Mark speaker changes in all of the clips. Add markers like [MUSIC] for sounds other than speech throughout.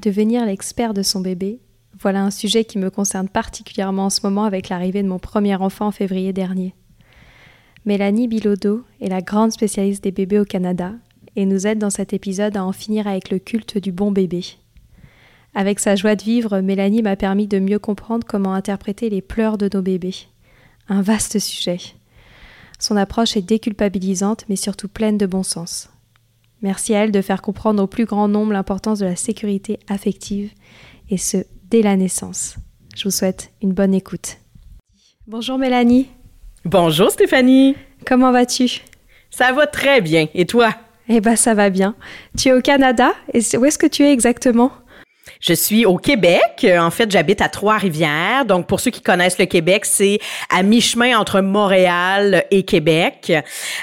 Speaker 1: Devenir l'expert de son bébé, voilà un sujet qui me concerne particulièrement en ce moment avec l'arrivée de mon premier enfant en février dernier. Mélanie Bilodeau est la grande spécialiste des bébés au Canada et nous aide dans cet épisode à en finir avec le culte du bon bébé. Avec sa joie de vivre, Mélanie m'a permis de mieux comprendre comment interpréter les pleurs de nos bébés. Un vaste sujet. Son approche est déculpabilisante mais surtout pleine de bon sens. Merci à elle de faire comprendre au plus grand nombre l'importance de la sécurité affective, et ce, dès la naissance. Je vous souhaite une bonne écoute. Bonjour Mélanie.
Speaker 2: Bonjour Stéphanie.
Speaker 1: Comment vas-tu?
Speaker 2: Ça va très bien. Et toi?
Speaker 1: Eh bien, ça va bien. Tu es au Canada et où est-ce que tu es exactement?
Speaker 2: Je suis au Québec. En fait, j'habite à Trois-Rivières. Donc, pour ceux qui connaissent le Québec, c'est à mi-chemin entre Montréal et Québec.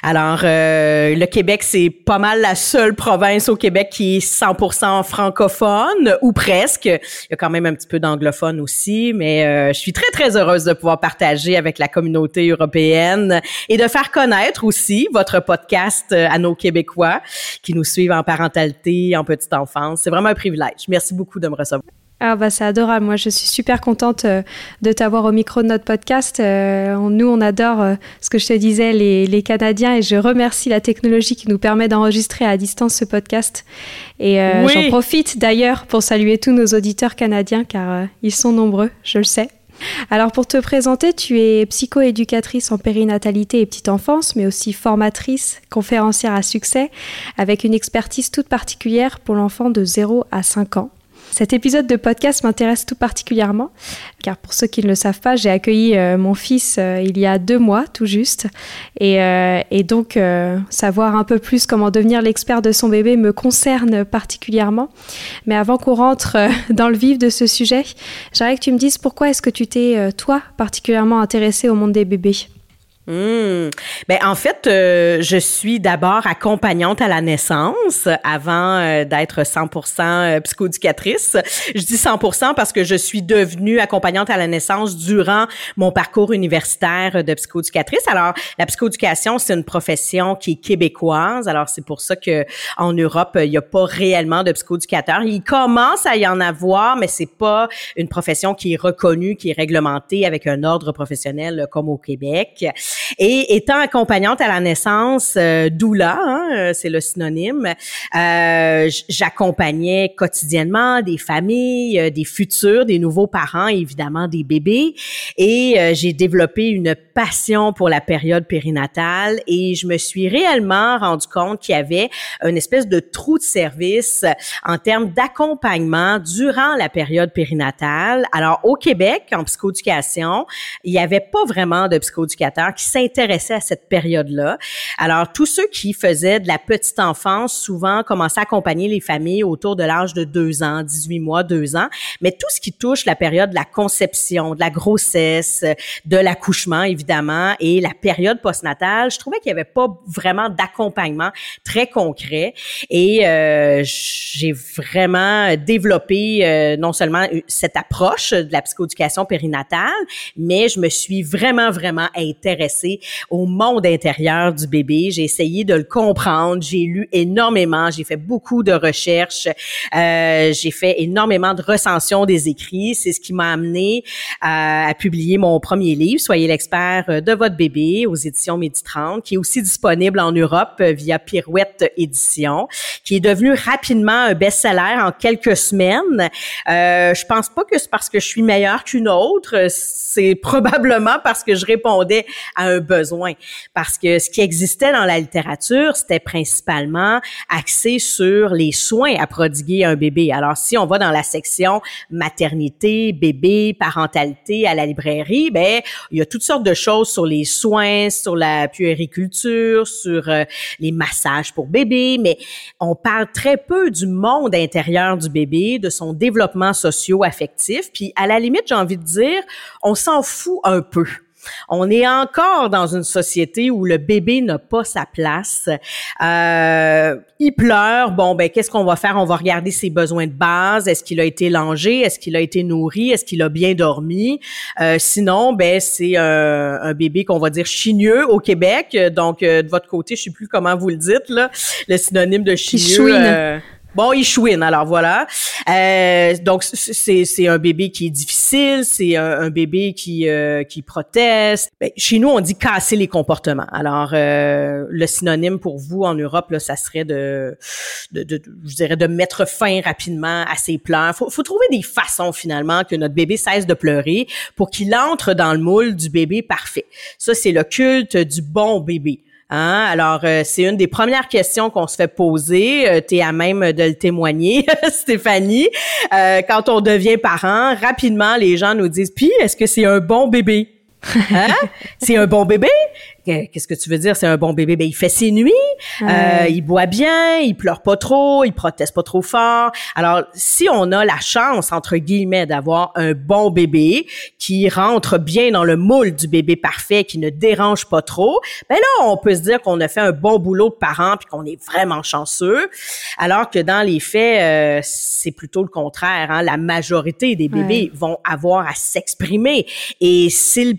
Speaker 2: Alors, euh, le Québec, c'est pas mal la seule province au Québec qui est 100% francophone, ou presque. Il y a quand même un petit peu d'anglophone aussi, mais euh, je suis très, très heureuse de pouvoir partager avec la communauté européenne et de faire connaître aussi votre podcast euh, à nos Québécois qui nous suivent en parentalité, en petite enfance. C'est vraiment un privilège. Merci beaucoup me recevoir.
Speaker 1: Ah bah c'est adorable. Moi je suis super contente euh, de t'avoir au micro de notre podcast. Euh, nous on adore euh, ce que je te disais les, les, Canadiens et je remercie la technologie qui nous permet d'enregistrer à distance ce podcast. Et j'en profite d'ailleurs pour saluer tous nos auditeurs canadiens car ils sont nombreux, je le sais. Alors pour te présenter, tu es psychoéducatrice en périnatalité et petite enfance, mais aussi formatrice, conférencière à succès, avec une expertise toute particulière pour l'enfant de 0 à 5 ans. Cet épisode de podcast m'intéresse tout particulièrement, car pour ceux qui ne le savent pas, j'ai accueilli euh, mon fils euh, il y a deux mois tout juste, et, euh, et donc savoir un peu plus comment devenir l'expert de son bébé me concerne particulièrement. Mais avant qu'on rentre dans le vif de ce sujet, j'aimerais que tu me dises pourquoi est-ce que tu t'es, toi, particulièrement intéressé au monde des bébés?
Speaker 2: Mmh. Ben en fait, euh, je suis d'abord accompagnante à la naissance avant euh, d'être 100% euh, psychoéducatrice. Je dis 100% parce que je suis devenue accompagnante à la naissance durant mon parcours universitaire de psychoéducatrice. Alors, la psychoéducation, c'est une profession qui est québécoise. Alors, c'est pour ça que en Europe, il n'y a pas réellement de psychoéducateurs. Il commence à y en avoir, mais c'est pas une profession qui est reconnue, qui est réglementée avec un ordre professionnel comme au Québec. Et étant accompagnante à la naissance, euh, doula, hein, euh, c'est le synonyme, euh, j'accompagnais quotidiennement des familles, euh, des futurs, des nouveaux parents, évidemment des bébés. Et j'ai développé une passion pour la période périnatale et je me suis réellement rendu compte qu'il y avait une espèce de trou de service en termes d'accompagnement durant la période périnatale. Alors au Québec, en psychoéducation, il n'y avait pas vraiment de psychoéducateurs qui s'intéressaient à cette période-là. Alors, tous ceux qui faisaient de la petite enfance, souvent commençaient à accompagner les familles autour de l'âge de deux ans, 18 mois, deux ans. Mais tout ce qui touche la période de la conception, de la grossesse, de l'accouchement, évidemment, et la période postnatale, je trouvais qu'il n'y avait pas vraiment d'accompagnement très concret. Et euh, j'ai vraiment développé euh, non seulement cette approche de la psychoéducation périnatale, mais je me suis vraiment, vraiment intéressée au monde intérieur du bébé. J'ai essayé de le comprendre. J'ai lu énormément. J'ai fait beaucoup de recherches. Euh, j'ai fait énormément de recensions des écrits. C'est ce qui m'a amené à, à, publier mon premier livre, Soyez l'expert de votre bébé, aux éditions Midi 30, qui est aussi disponible en Europe via Pirouette Édition, qui est devenu rapidement un best-seller en quelques semaines. Euh, je pense pas que c'est parce que je suis meilleure qu'une autre. C'est probablement parce que je répondais à un besoin. Parce que ce qui existait dans la littérature, c'était principalement axé sur les soins à prodiguer à un bébé. Alors, si on va dans la section maternité, bébé, parentalité à la librairie, ben il y a toutes sortes de choses sur les soins, sur la puériculture, sur euh, les massages pour bébé, mais on parle très peu du monde intérieur du bébé, de son développement socio-affectif. Puis à la limite, j'ai envie de dire, on s'en fout un peu. On est encore dans une société où le bébé n'a pas sa place. Euh, il pleure. Bon, ben qu'est-ce qu'on va faire? On va regarder ses besoins de base. Est-ce qu'il a été langé? Est-ce qu'il a été nourri? Est-ce qu'il a bien dormi? Euh, Sinon, ben c'est un, bébé qu'on va dire chigneux au Québec. Donc euh, de votre côté, je sais plus comment vous le dites là, le synonyme de chigneux. Bon, il chouine, alors voilà. Euh, donc, c'est un bébé qui est difficile, c'est un, bébé qui, euh, qui proteste. Ben, chez nous, on dit casser les comportements. Alors, euh, le synonyme pour vous en Europe, là, ça serait de, de, de, je dirais, de mettre fin rapidement à ses pleurs. Faut, faut trouver des façons, finalement, que notre bébé cesse de pleurer pour qu'il entre dans le moule du bébé parfait. Ça, c'est le culte du bon bébé. Hein? Alors, euh, c'est une des premières questions qu'on se fait poser. Euh, tu es à même de le témoigner, [LAUGHS] Stéphanie. Euh, quand on devient parent, rapidement, les gens nous disent, puis, est-ce que c'est un bon bébé? Hein? c'est un bon bébé? Qu'est-ce que tu veux dire? C'est un bon bébé. Ben, il fait ses nuits, euh, il boit bien, il pleure pas trop, il proteste pas trop fort. Alors, si on a la chance, entre guillemets, d'avoir un bon bébé qui rentre bien dans le moule du bébé parfait, qui ne dérange pas trop, ben là, on peut se dire qu'on a fait un bon boulot de parent puis qu'on est vraiment chanceux. Alors que dans les faits, euh, c'est plutôt le contraire. Hein? La majorité des bébés vont avoir à s'exprimer. Et s'ils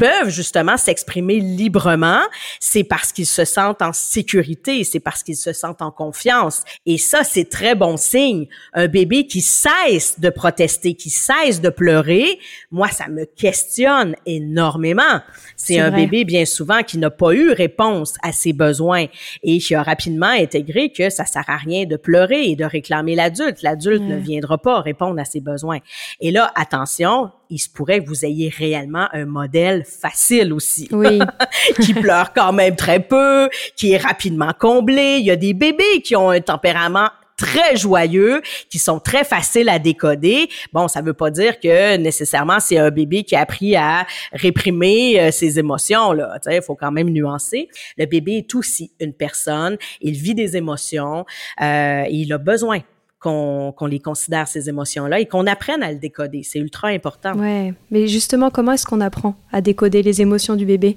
Speaker 2: peuvent justement s'exprimer librement, c'est parce qu'ils se sentent en sécurité, c'est parce qu'ils se sentent en confiance. Et ça, c'est très bon signe. Un bébé qui cesse de protester, qui cesse de pleurer, moi, ça me questionne énormément. C'est un bébé, bien souvent, qui n'a pas eu réponse à ses besoins et qui a rapidement intégré que ça sert à rien de pleurer et de réclamer l'adulte. L'adulte ne viendra pas répondre à ses besoins. Et là, attention, il se pourrait que vous ayez réellement un modèle facile aussi.
Speaker 1: Oui. [LAUGHS]
Speaker 2: qui pleure quand même très peu, qui est rapidement comblé. Il y a des bébés qui ont un tempérament très joyeux, qui sont très faciles à décoder. Bon, ça veut pas dire que nécessairement c'est un bébé qui a appris à réprimer euh, ses émotions là. il faut quand même nuancer. Le bébé est aussi une personne. Il vit des émotions. Euh, il a besoin qu'on les considère ces émotions-là et qu'on apprenne à le décoder. C'est ultra important.
Speaker 1: Ouais, mais justement, comment est-ce qu'on apprend à décoder les émotions du bébé?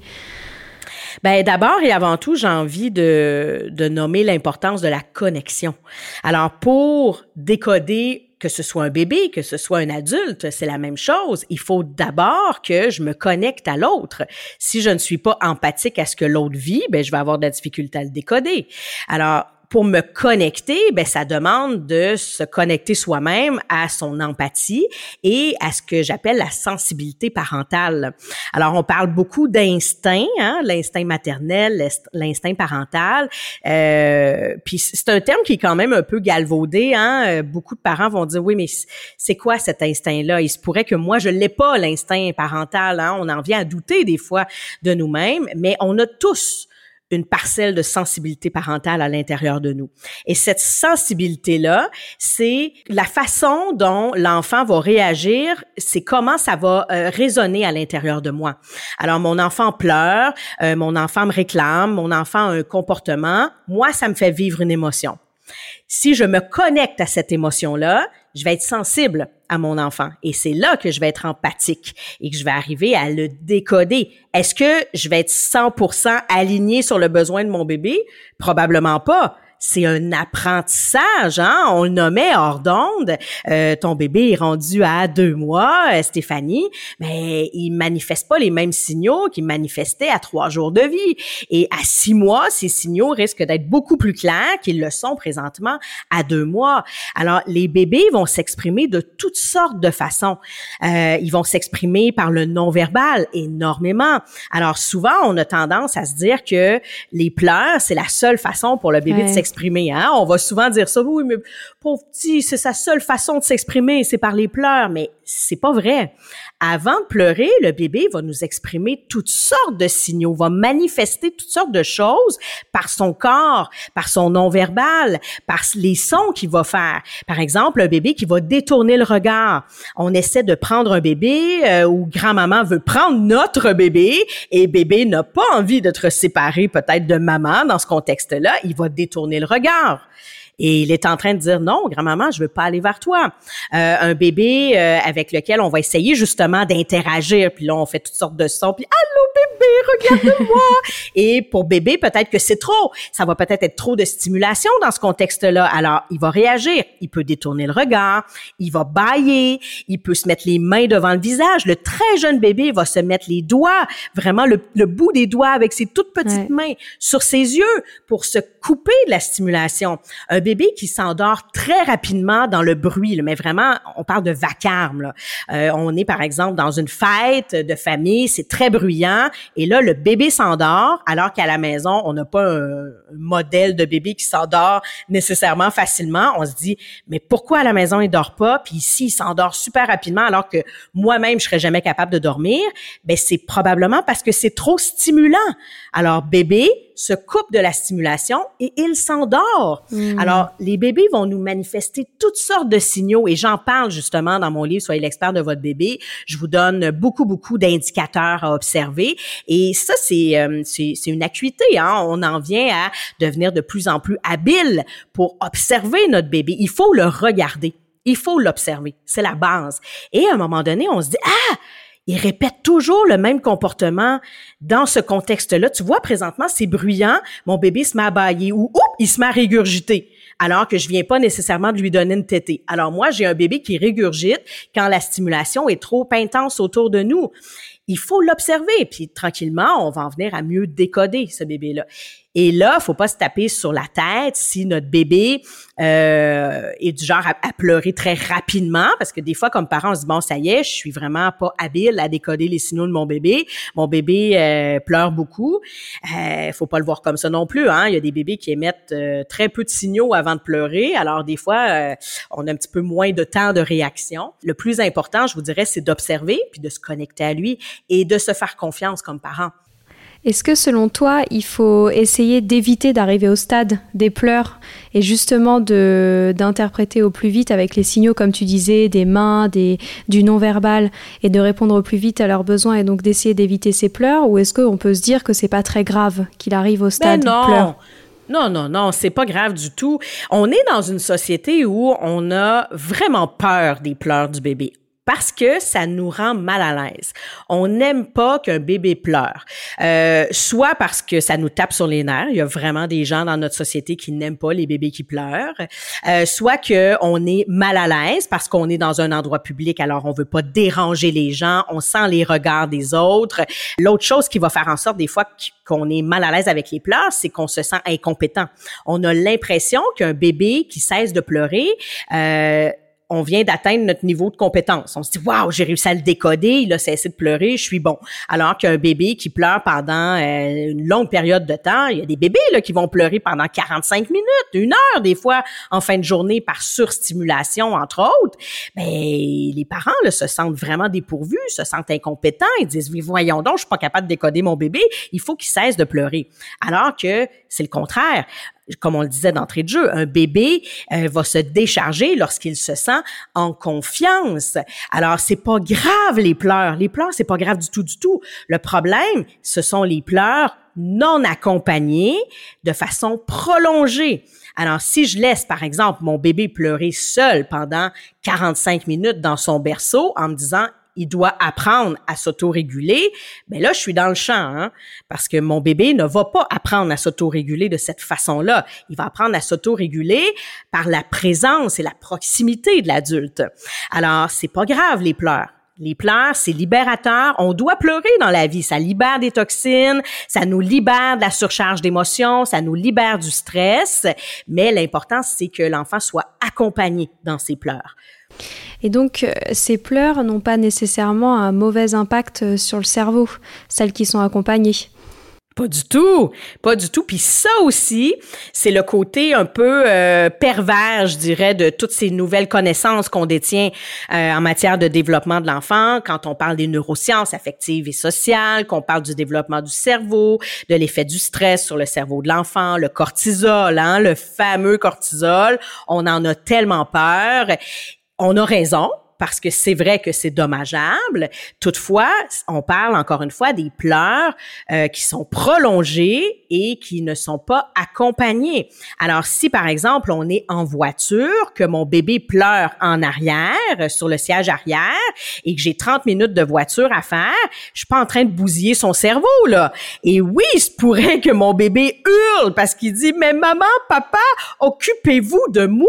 Speaker 2: Ben d'abord et avant tout, j'ai envie de, de nommer l'importance de la connexion. Alors pour décoder que ce soit un bébé, que ce soit un adulte, c'est la même chose. Il faut d'abord que je me connecte à l'autre. Si je ne suis pas empathique à ce que l'autre vit, ben je vais avoir de la difficulté à le décoder. Alors pour me connecter, ben ça demande de se connecter soi-même à son empathie et à ce que j'appelle la sensibilité parentale. Alors on parle beaucoup d'instinct, hein, l'instinct maternel, l'instinct parental. Euh, puis c'est un terme qui est quand même un peu galvaudé. Hein. Euh, beaucoup de parents vont dire oui, mais c'est quoi cet instinct-là? Il se pourrait que moi je l'ai pas l'instinct parental. Hein. On en vient à douter des fois de nous-mêmes, mais on a tous une parcelle de sensibilité parentale à l'intérieur de nous. Et cette sensibilité-là, c'est la façon dont l'enfant va réagir, c'est comment ça va euh, résonner à l'intérieur de moi. Alors, mon enfant pleure, euh, mon enfant me réclame, mon enfant a un comportement, moi, ça me fait vivre une émotion. Si je me connecte à cette émotion-là, je vais être sensible à mon enfant. Et c'est là que je vais être empathique et que je vais arriver à le décoder. Est-ce que je vais être 100% aligné sur le besoin de mon bébé? Probablement pas c'est un apprentissage, hein? On le nommait hors d'onde. Euh, ton bébé est rendu à deux mois, euh, Stéphanie, mais il manifeste pas les mêmes signaux qu'il manifestait à trois jours de vie. Et à six mois, ces signaux risquent d'être beaucoup plus clairs qu'ils le sont présentement à deux mois. Alors, les bébés vont s'exprimer de toutes sortes de façons. Euh, ils vont s'exprimer par le non-verbal énormément. Alors, souvent, on a tendance à se dire que les pleurs, c'est la seule façon pour le bébé de s'exprimer Hein? On va souvent dire ça, oui, mais pauvre petit, c'est sa seule façon de s'exprimer, c'est par les pleurs, mais c'est pas vrai. Avant de pleurer, le bébé va nous exprimer toutes sortes de signaux, va manifester toutes sortes de choses par son corps, par son non-verbal, par les sons qu'il va faire. Par exemple, un bébé qui va détourner le regard. On essaie de prendre un bébé euh, ou grand-maman veut prendre notre bébé et bébé n'a pas envie d'être séparé peut-être de maman dans ce contexte-là, il va détourner le regard. Et il est en train de dire non, grand-maman, je veux pas aller vers toi. Euh, un bébé euh, avec lequel on va essayer justement d'interagir, puis là on fait toutes sortes de sons, puis allô bébé, regarde-moi. [LAUGHS] et pour bébé, peut-être que c'est trop. Ça va peut-être être trop de stimulation dans ce contexte-là. Alors il va réagir, il peut détourner le regard, il va bailler, il peut se mettre les mains devant le visage. Le très jeune bébé va se mettre les doigts, vraiment le, bout des doigts avec ses toutes petites mains sur ses yeux pour se couper de la stimulation. Un bébé qui s'endort très rapidement dans le bruit, mais vraiment, on parle de vacarme. Là. Euh, on est par exemple dans une fête de famille, c'est très bruyant, et là le bébé s'endort, alors qu'à la maison on n'a pas un, modèle de bébé qui s'endort nécessairement facilement. On se dit, mais pourquoi à la maison il dort pas, puis ici il s'endort super rapidement, alors que moi-même je serais jamais capable de dormir. Ben c'est probablement parce que c'est trop stimulant. Alors bébé se coupe de la stimulation et il s'endort. Hmm. Alors, les bébés vont nous manifester toutes sortes de signaux et j'en parle justement dans mon livre Soyez l'expert de votre bébé. Je vous donne beaucoup, beaucoup d'indicateurs à observer et ça, c'est euh, c'est une acuité. Hein? On en vient à devenir de plus en plus habile pour observer notre bébé. Il faut le regarder. Il faut l'observer. C'est la base. Et à un moment donné, on se dit, ah, il répète toujours le même comportement dans ce contexte-là. Tu vois, présentement, c'est bruyant, mon bébé se met à bailler ou il se met à régurgiter alors que je viens pas nécessairement de lui donner une tétée. Alors moi, j'ai un bébé qui régurgite quand la stimulation est trop intense autour de nous. Il faut l'observer, puis tranquillement, on va en venir à mieux décoder ce bébé-là. Et là, faut pas se taper sur la tête si notre bébé euh, est du genre à, pleurer très rapidement, parce que des fois, comme parent, on se dit bon, ça y est, je suis vraiment pas habile à décoder les signaux de mon bébé. Mon bébé euh, pleure beaucoup. Euh, faut pas le voir comme ça non plus. Hein? Il y a des bébés qui émettent euh, très peu de signaux avant de pleurer. Alors des fois, euh, on a un petit peu moins de temps de réaction. Le plus important, je vous dirais, c'est d'observer puis de se connecter à lui et de se faire confiance comme parent.
Speaker 1: Est-ce que selon toi, il faut essayer d'éviter d'arriver au stade des pleurs et justement d'interpréter au plus vite avec les signaux, comme tu disais, des mains, des, du non-verbal et de répondre au plus vite à leurs besoins et donc d'essayer d'éviter ces pleurs? Ou est-ce qu'on peut se dire que c'est pas très grave qu'il arrive au stade des pleurs?
Speaker 2: Non, non, non, c'est pas grave du tout. On est dans une société où on a vraiment peur des pleurs du bébé parce que ça nous rend mal à l'aise. On n'aime pas qu'un bébé pleure, euh, soit parce que ça nous tape sur les nerfs. Il y a vraiment des gens dans notre société qui n'aiment pas les bébés qui pleurent, euh, soit que on est mal à l'aise parce qu'on est dans un endroit public, alors on veut pas déranger les gens, on sent les regards des autres. L'autre chose qui va faire en sorte des fois qu'on est mal à l'aise avec les pleurs, c'est qu'on se sent incompétent. On a l'impression qu'un bébé qui cesse de pleurer euh, on vient d'atteindre notre niveau de compétence. On se dit, waouh, j'ai réussi à le décoder, il a cessé de pleurer, je suis bon. Alors qu'un bébé qui pleure pendant euh, une longue période de temps, il y a des bébés là, qui vont pleurer pendant 45 minutes, une heure, des fois, en fin de journée par surstimulation, entre autres. Ben, les parents là, se sentent vraiment dépourvus, se sentent incompétents, ils disent, oui, voyons donc, je suis pas capable de décoder mon bébé, il faut qu'il cesse de pleurer. Alors que c'est le contraire comme on le disait d'entrée de jeu, un bébé euh, va se décharger lorsqu'il se sent en confiance. Alors c'est pas grave les pleurs, les pleurs c'est pas grave du tout du tout. Le problème, ce sont les pleurs non accompagnés de façon prolongée. Alors, si je laisse, par exemple, mon bébé pleurer seul pendant 45 minutes dans son berceau en me disant, il doit apprendre à s'autoréguler, mais là, je suis dans le champ, hein, parce que mon bébé ne va pas apprendre à s'autoréguler de cette façon-là. Il va apprendre à s'autoréguler par la présence et la proximité de l'adulte. Alors, c'est pas grave, les pleurs. Les pleurs, c'est libérateur. On doit pleurer dans la vie. Ça libère des toxines, ça nous libère de la surcharge d'émotions, ça nous libère du stress. Mais l'important, c'est que l'enfant soit accompagné dans ses pleurs.
Speaker 1: Et donc, euh, ces pleurs n'ont pas nécessairement un mauvais impact euh, sur le cerveau, celles qui sont accompagnées.
Speaker 2: Pas du tout, pas du tout. Puis ça aussi, c'est le côté un peu euh, pervers, je dirais, de toutes ces nouvelles connaissances qu'on détient en matière de développement de l'enfant. Quand on parle des neurosciences affectives et sociales, qu'on parle du développement du cerveau, de l'effet du stress sur le cerveau de l'enfant, le cortisol, hein, le fameux cortisol, on en a tellement peur on a raison parce que c'est vrai que c'est dommageable. Toutefois, on parle encore une fois des pleurs euh, qui sont prolongés et qui ne sont pas accompagnés. Alors, si par exemple on est en voiture, que mon bébé pleure en arrière, sur le siège arrière, et que j'ai 30 minutes de voiture à faire, je suis pas en train de bousiller son cerveau là. Et oui, il se pourrait que mon bébé hurle parce qu'il dit mais maman, papa, occupez-vous de moi.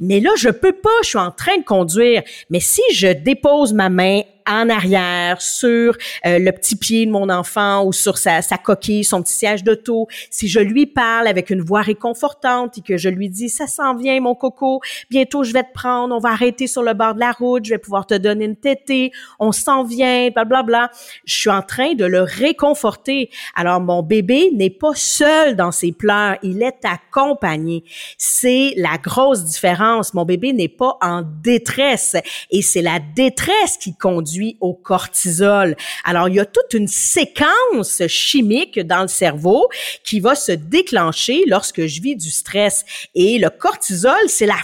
Speaker 2: Mais là, je peux pas, je suis en train de conduire. Si je dépose ma main en arrière sur euh, le petit pied de mon enfant ou sur sa, sa coquille, son petit siège d'auto, si je lui parle avec une voix réconfortante et que je lui dis ça s'en vient mon coco, bientôt je vais te prendre, on va arrêter sur le bord de la route, je vais pouvoir te donner une tétée, on s'en vient, bla bla bla. Je suis en train de le réconforter. Alors mon bébé n'est pas seul dans ses pleurs, il est accompagné. C'est la grosse différence. Mon bébé n'est pas en détresse et c'est la détresse qui conduit au cortisol. Alors, il y a toute une séquence chimique dans le cerveau qui va se déclencher lorsque je vis du stress. Et le cortisol, c'est la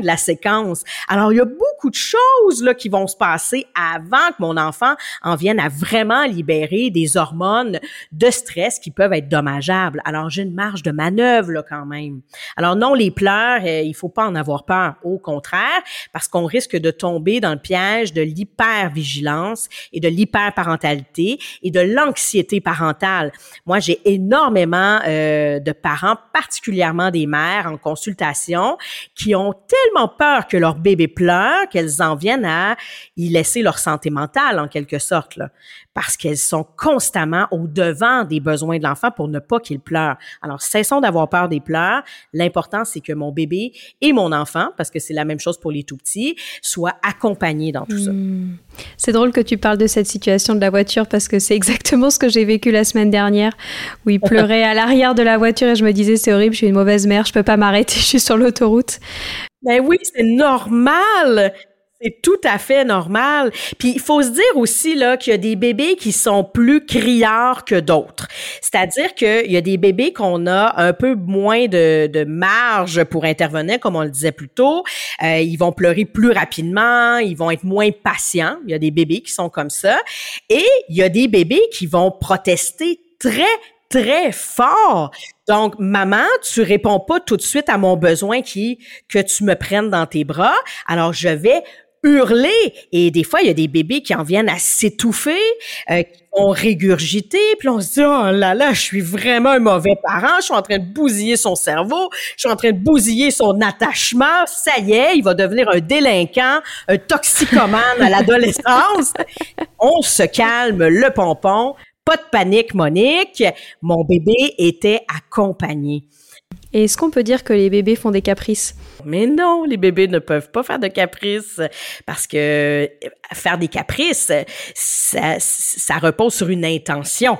Speaker 2: de la séquence. Alors, il y a beaucoup de choses là qui vont se passer avant que mon enfant en vienne à vraiment libérer des hormones de stress qui peuvent être dommageables. Alors, j'ai une marge de manœuvre là quand même. Alors non, les pleurs, euh, il faut pas en avoir peur. Au contraire, parce qu'on risque de tomber dans le piège de l'hypervigilance et de l'hyperparentalité et de l'anxiété parentale. Moi, j'ai énormément euh, de parents, particulièrement des mères en consultation, qui ont tellement peur que leur bébé pleure qu'elles en viennent à y laisser leur santé mentale en quelque sorte, là, parce qu'elles sont constamment au devant des besoins de l'enfant pour ne pas qu'il pleure. Alors, cessons d'avoir peur des pleurs. L'important, c'est que mon bébé et mon enfant, parce que c'est la même chose pour les tout petits, soient accompagnés dans tout ça. Hmm.
Speaker 1: C'est drôle que tu parles de cette situation de la voiture parce que c'est exactement ce que j'ai vécu la semaine dernière où il pleurait à l'arrière de la voiture et je me disais c'est horrible, je suis une mauvaise mère, je peux pas m'arrêter, [LAUGHS] je suis sur l'autoroute.
Speaker 2: Ben oui, c'est normal. C'est tout à fait normal. Puis il faut se dire aussi là qu'il y a des bébés qui sont plus criards que d'autres. C'est-à-dire qu'il y a des bébés qu'on a un peu moins de, de, marge pour intervenir, comme on le disait plus tôt. Euh, ils vont pleurer plus rapidement, ils vont être moins patients. Il y a des bébés qui sont comme ça. Et il y a des bébés qui vont protester très très fort. Donc, maman, tu réponds pas tout de suite à mon besoin qui que tu me prennes dans tes bras. Alors, je vais hurler. Et des fois, il y a des bébés qui en viennent à s'étouffer, euh, qui vont régurgiter. Puis on se dit, oh là là, je suis vraiment un mauvais parent. Je suis en train de bousiller son cerveau. Je suis en train de bousiller son attachement. Ça y est, il va devenir un délinquant, un toxicomane à l'adolescence. [LAUGHS] on se calme le pompon. Pas de panique, Monique. Mon bébé était accompagné.
Speaker 1: Et est-ce qu'on peut dire que les bébés font des caprices?
Speaker 2: Mais non, les bébés ne peuvent pas faire de caprices parce que euh, faire des caprices, ça, ça repose sur une intention.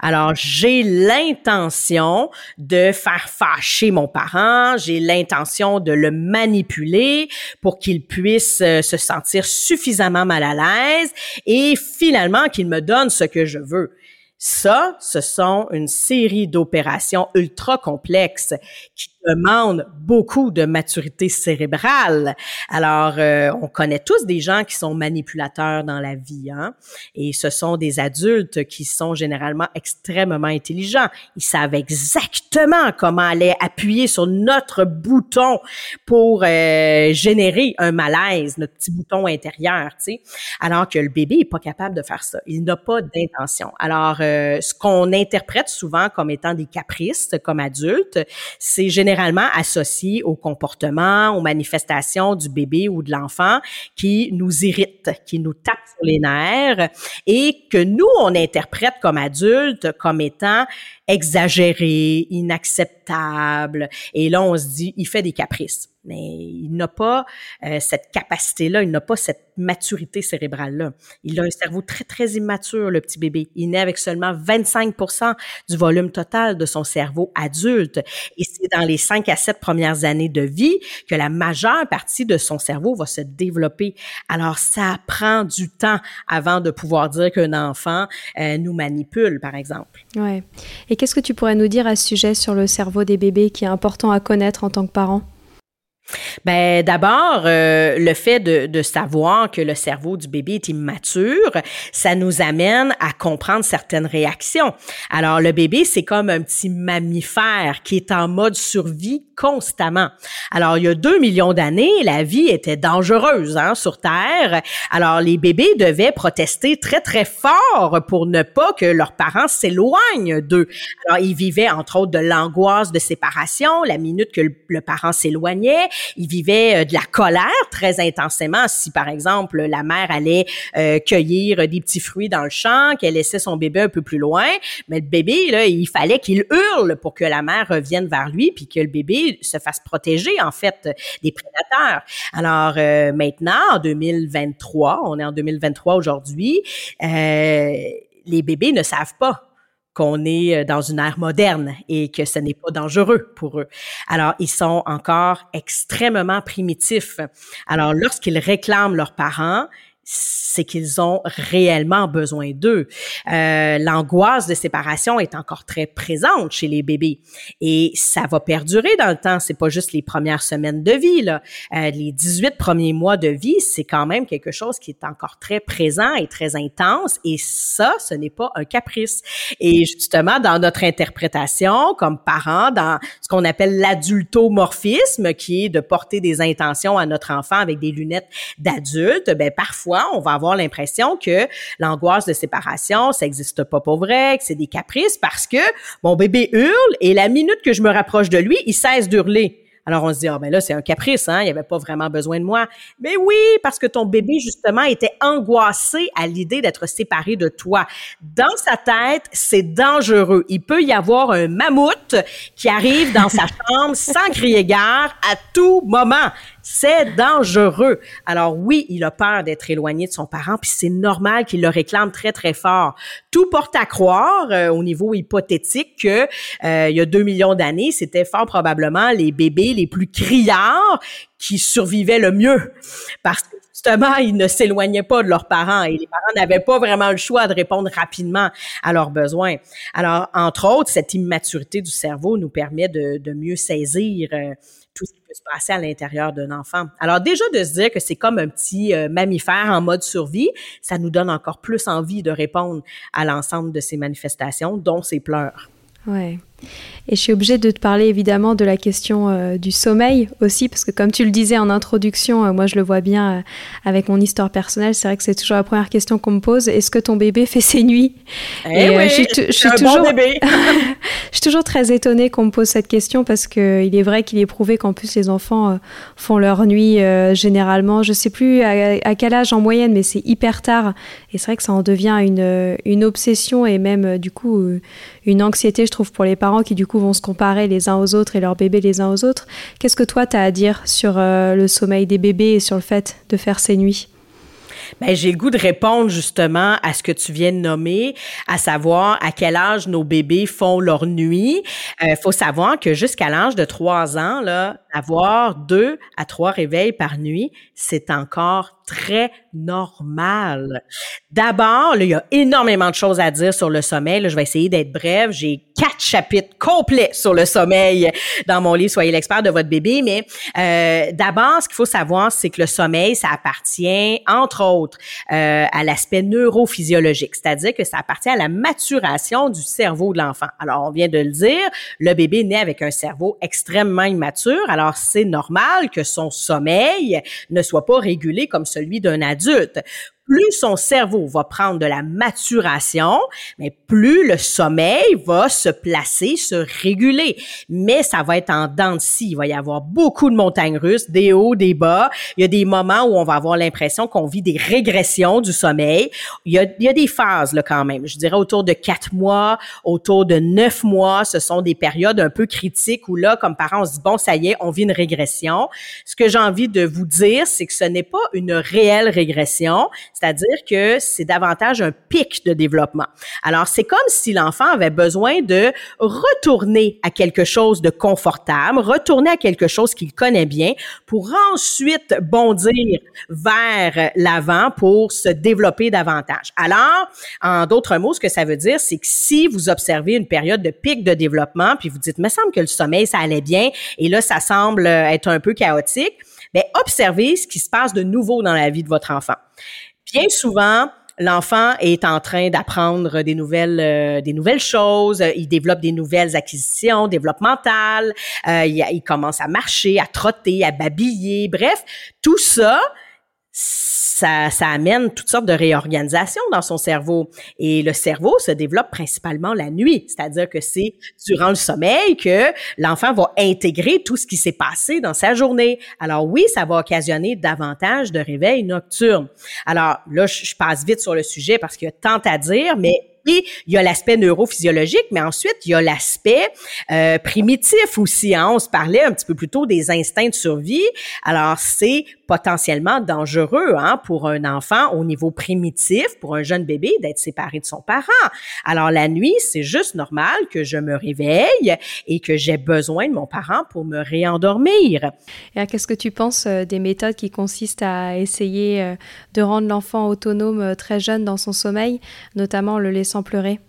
Speaker 2: Alors, j'ai l'intention de faire fâcher mon parent, j'ai l'intention de le manipuler pour qu'il puisse euh, se sentir suffisamment mal à l'aise et finalement qu'il me donne ce que je veux. Ça, ce sont une série d'opérations ultra complexes qui demandent beaucoup de maturité cérébrale. Alors, euh, on connaît tous des gens qui sont manipulateurs dans la vie, hein? et ce sont des adultes qui sont généralement extrêmement intelligents. Ils savent exactement comment aller appuyer sur notre bouton pour euh, générer un malaise, notre petit bouton intérieur, tu sais. Alors que le bébé est pas capable de faire ça. Il n'a pas d'intention. Alors, euh, ce qu'on interprète souvent comme étant des caprices comme adultes, c'est généralement associé au comportement, aux manifestations du bébé ou de l'enfant qui nous irritent, qui nous tapent sur les nerfs et que nous, on interprète comme adultes comme étant exagéré, inacceptable. Et là, on se dit, il fait des caprices mais il n'a pas euh, cette capacité-là, il n'a pas cette maturité cérébrale-là. Il a un cerveau très, très immature, le petit bébé. Il naît avec seulement 25% du volume total de son cerveau adulte. Et c'est dans les 5 à 7 premières années de vie que la majeure partie de son cerveau va se développer. Alors, ça prend du temps avant de pouvoir dire qu'un enfant euh, nous manipule, par exemple.
Speaker 1: Ouais. Et qu'est-ce que tu pourrais nous dire à ce sujet sur le cerveau des bébés qui est important à connaître en tant que parent?
Speaker 2: Ben d'abord, euh, le fait de, de, savoir que le cerveau du bébé est immature, ça nous amène à comprendre certaines réactions. Alors le bébé, c'est comme un petit mammifère qui est en mode survie constamment. Alors il y a deux millions d'années, la vie était dangereuse hein, sur Terre. Alors les bébés devaient protester très très fort pour ne pas que leurs parents s'éloignent d'eux. Alors ils vivaient entre autres de l'angoisse de séparation, la minute que le parent s'éloignait il vivait euh, de la colère très intensément. Si, par exemple, la mère allait euh, cueillir des petits fruits dans le champ, qu'elle laissait son bébé un peu plus loin, mais le bébé, là, il fallait qu'il hurle pour que la mère revienne vers lui, puis que le bébé se fasse protéger, en fait, des prédateurs. Alors, euh, maintenant, en 2023, on est en 2023 aujourd'hui, les bébés ne savent pas qu'on est euh, dans une ère moderne et que ce n'est pas dangereux pour eux. Alors, ils sont encore extrêmement primitifs. Alors, lorsqu'ils réclament leurs parents, c'est qu'ils ont réellement besoin d'eux. Euh, L'angoisse de séparation est encore très présente chez les bébés et ça va perdurer dans le temps. C'est pas juste les premières semaines de vie. Là. Euh, les 18 premiers mois de vie, c'est quand même quelque chose qui est encore très présent et très intense et ça, ce n'est pas un caprice. Et justement, dans notre interprétation comme parents, dans ce qu'on appelle l'adultomorphisme, qui est de porter des intentions à notre enfant avec des lunettes d'adulte, ben parfois on va avoir l'impression que l'angoisse de séparation, ça n'existe pas pour vrai, que c'est des caprices parce que mon bébé hurle et la minute que je me rapproche de lui, il cesse d'hurler. Alors on se dit ah ben là c'est un caprice hein, il y avait pas vraiment besoin de moi. Mais oui, parce que ton bébé justement était angoissé à l'idée d'être séparé de toi. Dans sa tête, c'est dangereux. Il peut y avoir un mammouth qui arrive dans sa [LAUGHS] chambre sans crier gare à tout moment. C'est dangereux. Alors oui, il a peur d'être éloigné de son parent, puis c'est normal qu'il le réclame très très fort. Tout porte à croire euh, au niveau hypothétique que euh, il y a deux millions d'années, c'était fort probablement les bébés les plus criards qui survivaient le mieux parce que justement, ils ne s'éloignaient pas de leurs parents et les parents n'avaient pas vraiment le choix de répondre rapidement à leurs besoins. Alors, entre autres, cette immaturité du cerveau nous permet de, de mieux saisir euh, tout ce qui peut se passer à l'intérieur d'un enfant. Alors déjà de se dire que c'est comme un petit euh, mammifère en mode survie, ça nous donne encore plus envie de répondre à l'ensemble de ces manifestations, dont ces pleurs.
Speaker 1: Ouais. Et je suis obligée de te parler évidemment de la question euh, du sommeil aussi, parce que comme tu le disais en introduction, euh, moi je le vois bien euh, avec mon histoire personnelle, c'est vrai que c'est toujours la première question qu'on me pose, est-ce que ton bébé fait ses nuits?
Speaker 2: Eh oui, je suis, toujours, bon bébé. [LAUGHS]
Speaker 1: je suis toujours très étonnée qu'on me pose cette question, parce qu'il est vrai qu'il est prouvé qu'en plus les enfants font leur nuit généralement, je sais plus à, à, quel âge en moyenne, mais c'est hyper tard, et c'est vrai que ça en devient une, une obsession et même du coup une anxiété, je trouve, pour les parents qui du coup vont se comparer les uns aux autres et leurs bébés les uns aux autres. Qu'est-ce que toi tu as à dire sur le sommeil des bébés et sur le fait de faire ces nuits?
Speaker 2: Ben, j'ai le goût de répondre justement à ce que tu viens de nommer, à savoir à quel âge nos bébés font leur nuit. Il euh, faut savoir que jusqu'à l'âge de trois ans, là, avoir deux à trois réveils par nuit, c'est encore très normal. D'abord, il y a énormément de choses à dire sur le sommeil. Là, je vais essayer d'être brève. J'ai quatre chapitres complets sur le sommeil dans mon livre Soyez l'expert de votre bébé. Mais euh, d'abord, ce qu'il faut savoir, c'est que le sommeil, ça appartient, entre autres, euh, à l'aspect neurophysiologique, c'est-à-dire que ça appartient à la maturation du cerveau de l'enfant. Alors, on vient de le dire, le bébé naît avec un cerveau extrêmement immature. Alors, c'est normal que son sommeil ne soit pas régulé comme celui d'un adulte plus son cerveau va prendre de la maturation, mais plus le sommeil va se placer, se réguler. Mais ça va être en dents de scie. Il va y avoir beaucoup de montagnes russes, des hauts, des bas. Il y a des moments où on va avoir l'impression qu'on vit des régressions du sommeil. Il y a, des phases là quand même. Je dirais autour de quatre mois, autour de neuf mois. Ce sont des périodes un peu critiques où là, comme parents, on se dit bon, ça y est, on vit une régression. Ce que j'ai envie de vous dire, c'est que ce n'est pas une réelle régression c'est-à-dire que c'est davantage un pic de développement. Alors, c'est comme si l'enfant avait besoin de retourner à quelque chose de confortable, retourner à quelque chose qu'il connaît bien pour ensuite bondir vers l'avant pour se développer davantage. Alors, en d'autres mots, ce que ça veut dire, c'est que si vous observez une période de pic de développement, puis vous dites, me semble que le sommeil, ça allait bien, et là, ça semble être un peu chaotique, bien, observez ce qui se passe de nouveau dans la vie de votre enfant bien souvent, l'enfant est en train d'apprendre des nouvelles euh, des nouvelles choses, il développe des nouvelles acquisitions développementales, euh, il, il, commence à marcher, à trotter, à babiller, bref, tout ça ça, ça amène toutes sortes de réorganisations dans son cerveau. Et le cerveau se développe principalement la nuit, c'est-à-dire que c'est durant le sommeil que l'enfant va intégrer tout ce qui s'est passé dans sa journée. Alors oui, ça va occasionner davantage de réveils nocturnes. Alors là, je, passe vite sur le sujet parce qu'il y a tant à dire, mais il y a l'aspect neurophysiologique, mais ensuite, il y a l'aspect euh, primitif aussi. Hein. On se parlait un petit peu plus tôt des instincts de survie. Alors, c'est potentiellement dangereux hein, pour un enfant au niveau primitif, pour un jeune bébé, d'être séparé de son parent. Alors, la nuit, c'est juste normal que je me réveille et que j'ai besoin de mon parent pour me réendormir.
Speaker 1: Qu'est-ce que tu penses euh, des méthodes qui consistent à essayer euh, de rendre l'enfant autonome très jeune dans son sommeil, notamment le laissant pleurer?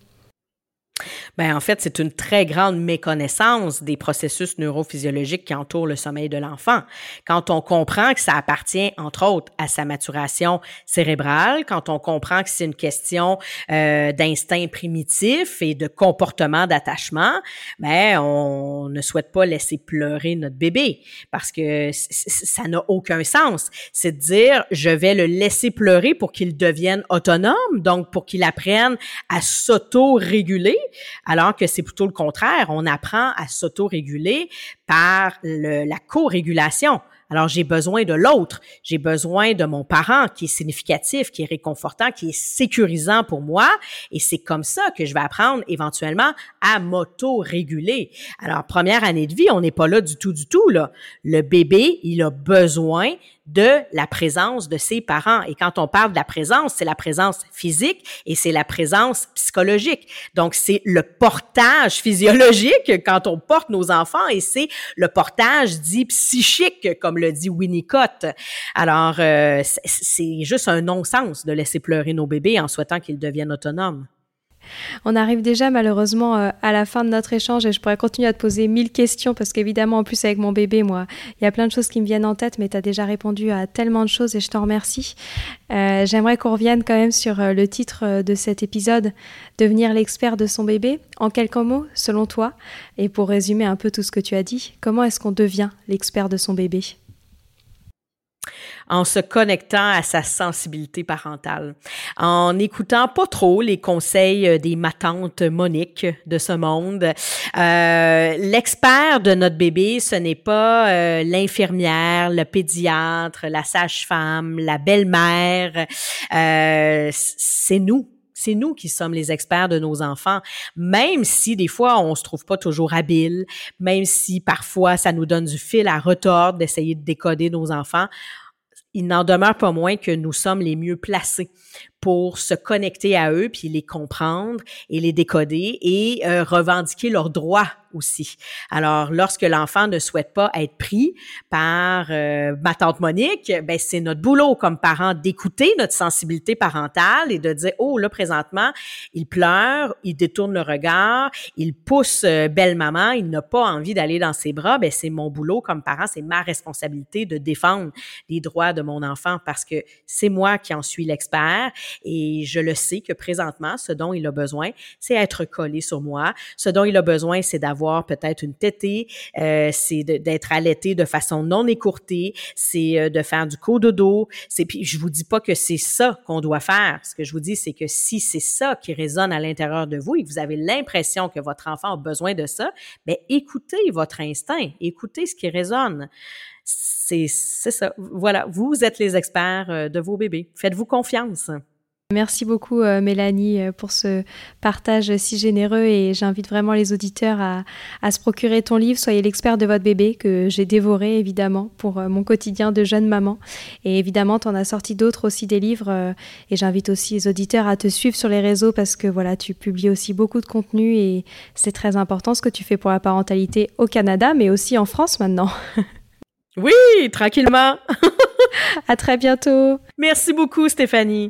Speaker 2: Ben, en fait, c'est une très grande méconnaissance des processus neurophysiologiques qui entourent le sommeil de l'enfant. Quand on comprend que ça appartient, entre autres, à sa maturation cérébrale, quand on comprend que c'est une question euh, d'instinct primitif et de comportement d'attachement, ben, on ne souhaite pas laisser pleurer notre bébé parce que ça n'a aucun sens. C'est de dire, je vais le laisser pleurer pour qu'il devienne autonome, donc pour qu'il apprenne à s'auto-réguler alors que c'est plutôt le contraire. On apprend à s'auto-réguler par la co-régulation. Alors, j'ai besoin de l'autre. J'ai besoin de mon parent qui est significatif, qui est réconfortant, qui est sécurisant pour moi. Et c'est comme ça que je vais apprendre éventuellement à m'auto-réguler. Alors, première année de vie, on n'est pas là du tout, du tout, là. Le bébé, il a besoin de la présence de ses parents. Et quand on parle de la présence, c'est la présence physique et c'est la présence psychologique. Donc, c'est le portage physiologique [LAUGHS] quand on porte nos enfants et c'est le portage dit psychique, comme le dit Winnicott. Alors, euh, c'est juste un non-sens de laisser pleurer nos bébés en souhaitant qu'ils deviennent autonomes.
Speaker 1: On arrive déjà malheureusement euh, à la fin de notre échange et je pourrais continuer à te poser mille questions parce qu'évidemment en plus avec mon bébé, moi, il y a plein de choses qui me viennent en tête, mais tu as déjà répondu à tellement de choses et je t'en remercie. Euh, j'aimerais qu'on revienne quand même sur euh, le titre de cet épisode, Devenir l'expert de son bébé. En quelques mots, selon toi, et pour résumer un peu tout ce que tu as dit, comment est-ce qu'on devient l'expert de son bébé?
Speaker 2: En se connectant à sa sensibilité parentale, en écoutant pas trop les conseils euh, des matantes Monique de ce monde. Euh, l'expert de notre bébé, ce n'est pas euh, l'infirmière, le pédiatre, la sage-femme, la belle-mère, c'est nous C'est nous qui sommes les experts de nos enfants, même si des fois on se trouve pas toujours habile, même si parfois ça nous donne du fil à retordre d'essayer de décoder nos enfants. Il n'en demeure pas moins que nous sommes les mieux placés pour se connecter à eux, puis les comprendre et les décoder et euh, revendiquer leurs droits aussi. Alors, lorsque l'enfant ne souhaite pas être pris par euh, ma tante Monique, ben c'est notre boulot comme parents d'écouter notre sensibilité parentale et de dire oh là présentement il pleure, il détourne le regard, il pousse euh, belle maman, il n'a pas envie d'aller dans ses bras. Ben c'est mon boulot comme parent, c'est ma responsabilité de défendre les droits de mon enfant parce que c'est moi qui en suis l'expert et je le sais que présentement, ce dont il a besoin, c'est être collé sur moi. Ce dont il a besoin, c'est d'avoir peut-être une tétée, euh, c'est d'être allaité de façon non écourtée, c'est euh, de faire du cododo. C'est puis je vous dis pas que c'est ça qu'on doit faire. Ce que je vous dis, c'est que si c'est ça qui résonne à l'intérieur de vous et que vous avez l'impression que votre enfant a besoin de ça, ben écoutez votre instinct, écoutez ce qui résonne c'est ça. Voilà, vous êtes les experts euh, de vos bébés. Faites-vous confiance.
Speaker 1: Merci beaucoup euh, Mélanie euh, pour ce partage si généreux et j'invite vraiment les auditeurs à, se procurer ton livre Soyez l'expert de votre bébé que j'ai dévoré évidemment pour euh, mon quotidien de jeune maman et évidemment tu en as sorti d'autres aussi des livres et j'invite aussi les auditeurs à te suivre sur les réseaux parce que voilà tu publies aussi beaucoup de contenu et c'est très important ce que tu fais pour la parentalité au Canada mais aussi en France maintenant. [LAUGHS]
Speaker 2: Oui, tranquillement. [LAUGHS]
Speaker 1: à très bientôt.
Speaker 2: Merci beaucoup Stéphanie.